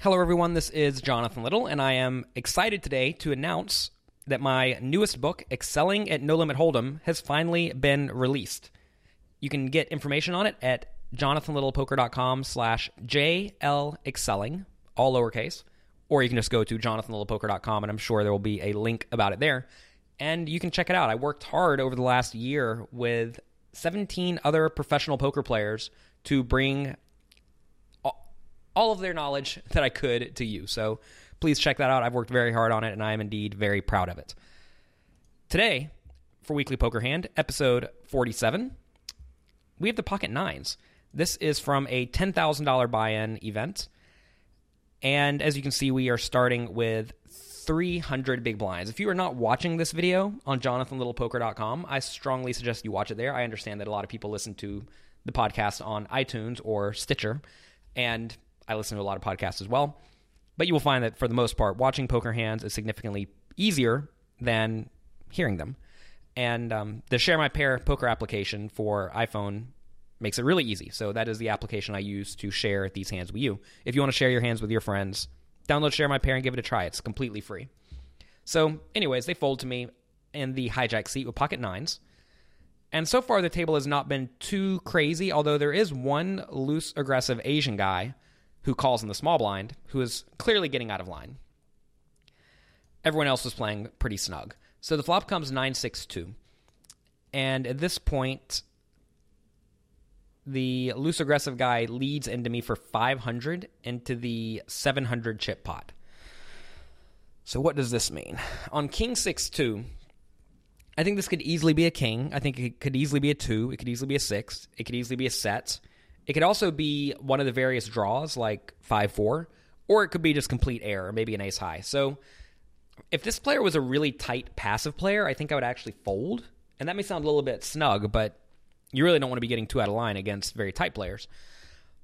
Hello, everyone. This is Jonathan Little, and I am excited today to announce that my newest book, Excelling at No Limit Hold'em, has finally been released. You can get information on it at jonathanlittlepoker.com slash jlexcelling, all lowercase, or you can just go to jonathanlittlepoker.com, and I'm sure there will be a link about it there. And you can check it out. I worked hard over the last year with 17 other professional poker players to bring all of their knowledge that I could to you. So please check that out. I've worked very hard on it, and I am indeed very proud of it. Today, for Weekly Poker Hand, episode 47, we have the Pocket Nines. This is from a $10,000 buy in event. And as you can see, we are starting with 300 big blinds. If you are not watching this video on jonathanlittlepoker.com, I strongly suggest you watch it there. I understand that a lot of people listen to the podcast on iTunes or Stitcher, and I listen to a lot of podcasts as well. But you will find that for the most part, watching poker hands is significantly easier than hearing them. And um, the Share My Pair poker application for iPhone makes it really easy. So that is the application I use to share these hands with you. If you want to share your hands with your friends, download Share My Pair and give it a try. It's completely free. So, anyways, they fold to me in the hijack seat with pocket nines. And so far, the table has not been too crazy, although there is one loose, aggressive Asian guy who calls in the small blind, who is clearly getting out of line. Everyone else was playing pretty snug. So the flop comes 9 6 2. And at this point, the loose aggressive guy leads into me for 500 into the 700 chip pot. So what does this mean? On King 6 2, I think this could easily be a king. I think it could easily be a 2. It could easily be a 6. It could easily be a set. It could also be one of the various draws, like 5 4, or it could be just complete air, or maybe an ace high. So if this player was a really tight passive player, I think I would actually fold. And that may sound a little bit snug, but you really don't want to be getting too out of line against very tight players.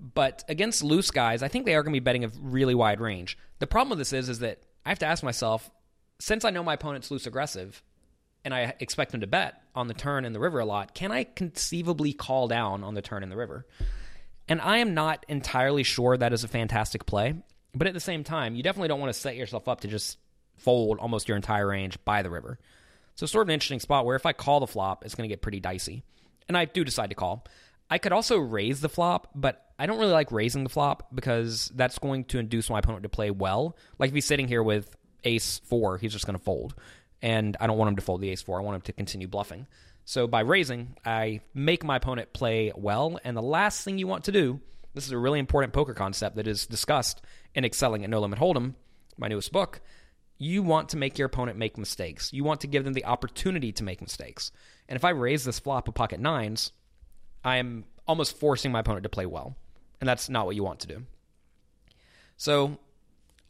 But against loose guys, I think they are going to be betting a really wide range. The problem with this is, is that I have to ask myself, since I know my opponent's loose aggressive, and I expect him to bet on the turn in the river a lot, can I conceivably call down on the turn in the river? And I am not entirely sure that is a fantastic play. But at the same time, you definitely don't want to set yourself up to just fold almost your entire range by the river. So, sort of an interesting spot where if I call the flop, it's going to get pretty dicey. And I do decide to call. I could also raise the flop, but I don't really like raising the flop because that's going to induce my opponent to play well. Like if he's sitting here with ace four, he's just going to fold. And I don't want him to fold the ace four. I want him to continue bluffing. So by raising, I make my opponent play well. And the last thing you want to do, this is a really important poker concept that is discussed in Excelling at No Limit Hold'em, my newest book. You want to make your opponent make mistakes. You want to give them the opportunity to make mistakes. And if I raise this flop of pocket nines, I am almost forcing my opponent to play well. And that's not what you want to do. So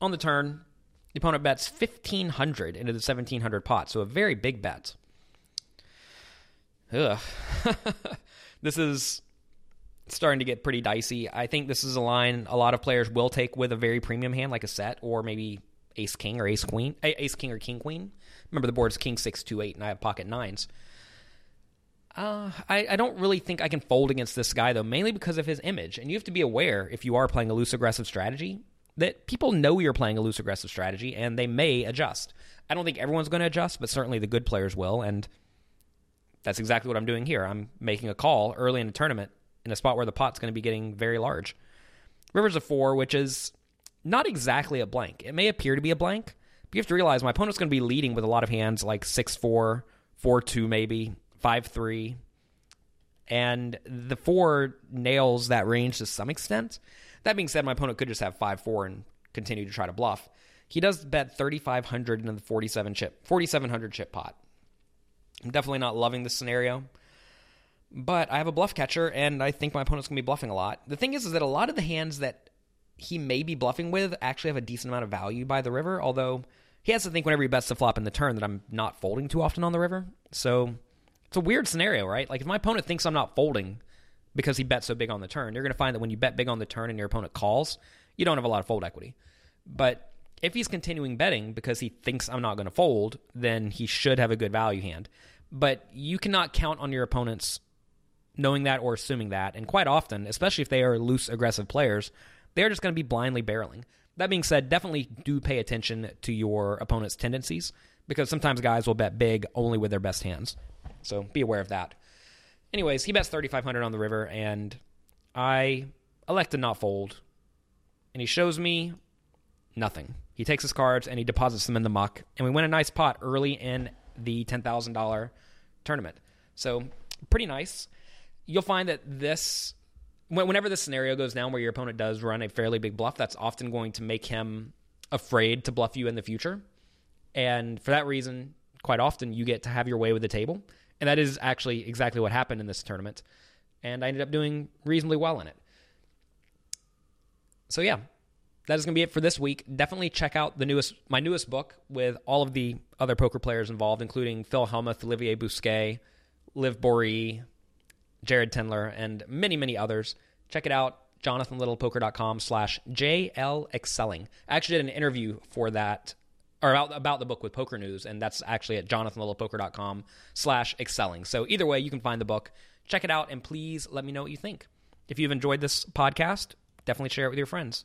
on the turn, the opponent bets 1500 into the 1700 pot, so a very big bet. Ugh. this is starting to get pretty dicey. I think this is a line a lot of players will take with a very premium hand like a set or maybe ace king or ace queen, ace king or king queen. Remember the board's king six two eight and I have pocket nines. Uh, I, I don't really think I can fold against this guy though, mainly because of his image. And you have to be aware if you are playing a loose aggressive strategy that people know you're playing a loose aggressive strategy and they may adjust. I don't think everyone's going to adjust, but certainly the good players will. And that's exactly what I'm doing here. I'm making a call early in the tournament in a spot where the pot's going to be getting very large. River's a four, which is not exactly a blank. It may appear to be a blank, but you have to realize my opponent's going to be leading with a lot of hands like 6 4, 4 2, maybe, 5 3. And the four nails that range to some extent. That being said, my opponent could just have 5 4 and continue to try to bluff. He does bet 3,500 into the 47 chip, 4,700 chip pot. I'm definitely not loving this scenario. But I have a bluff catcher, and I think my opponent's going to be bluffing a lot. The thing is, is that a lot of the hands that he may be bluffing with actually have a decent amount of value by the river, although he has to think whenever he bets the flop in the turn that I'm not folding too often on the river. So it's a weird scenario, right? Like if my opponent thinks I'm not folding because he bet so big on the turn, you're going to find that when you bet big on the turn and your opponent calls, you don't have a lot of fold equity. But if he's continuing betting because he thinks I'm not going to fold, then he should have a good value hand. But you cannot count on your opponents knowing that or assuming that. And quite often, especially if they are loose, aggressive players, they're just going to be blindly barreling. That being said, definitely do pay attention to your opponent's tendencies because sometimes guys will bet big only with their best hands. So be aware of that. Anyways, he bets 3,500 on the river, and I elect to not fold. And he shows me nothing. He takes his cards and he deposits them in the muck, and we win a nice pot early in the $10,000 tournament. So pretty nice. You'll find that this, whenever this scenario goes down where your opponent does run a fairly big bluff, that's often going to make him afraid to bluff you in the future. And for that reason, quite often you get to have your way with the table. And that is actually exactly what happened in this tournament. And I ended up doing reasonably well in it. So yeah, that is going to be it for this week. Definitely check out the newest my newest book with all of the other poker players involved, including Phil Hellmuth, Olivier Busquet, Liv Boeree, Jared Tendler, and many, many others. Check it out, jonathanlittlepoker.com slash JLExcelling. I actually did an interview for that or about, about the book with Poker News, and that's actually at jonathanlittlepoker.com slash excelling. So either way, you can find the book. Check it out, and please let me know what you think. If you've enjoyed this podcast, definitely share it with your friends.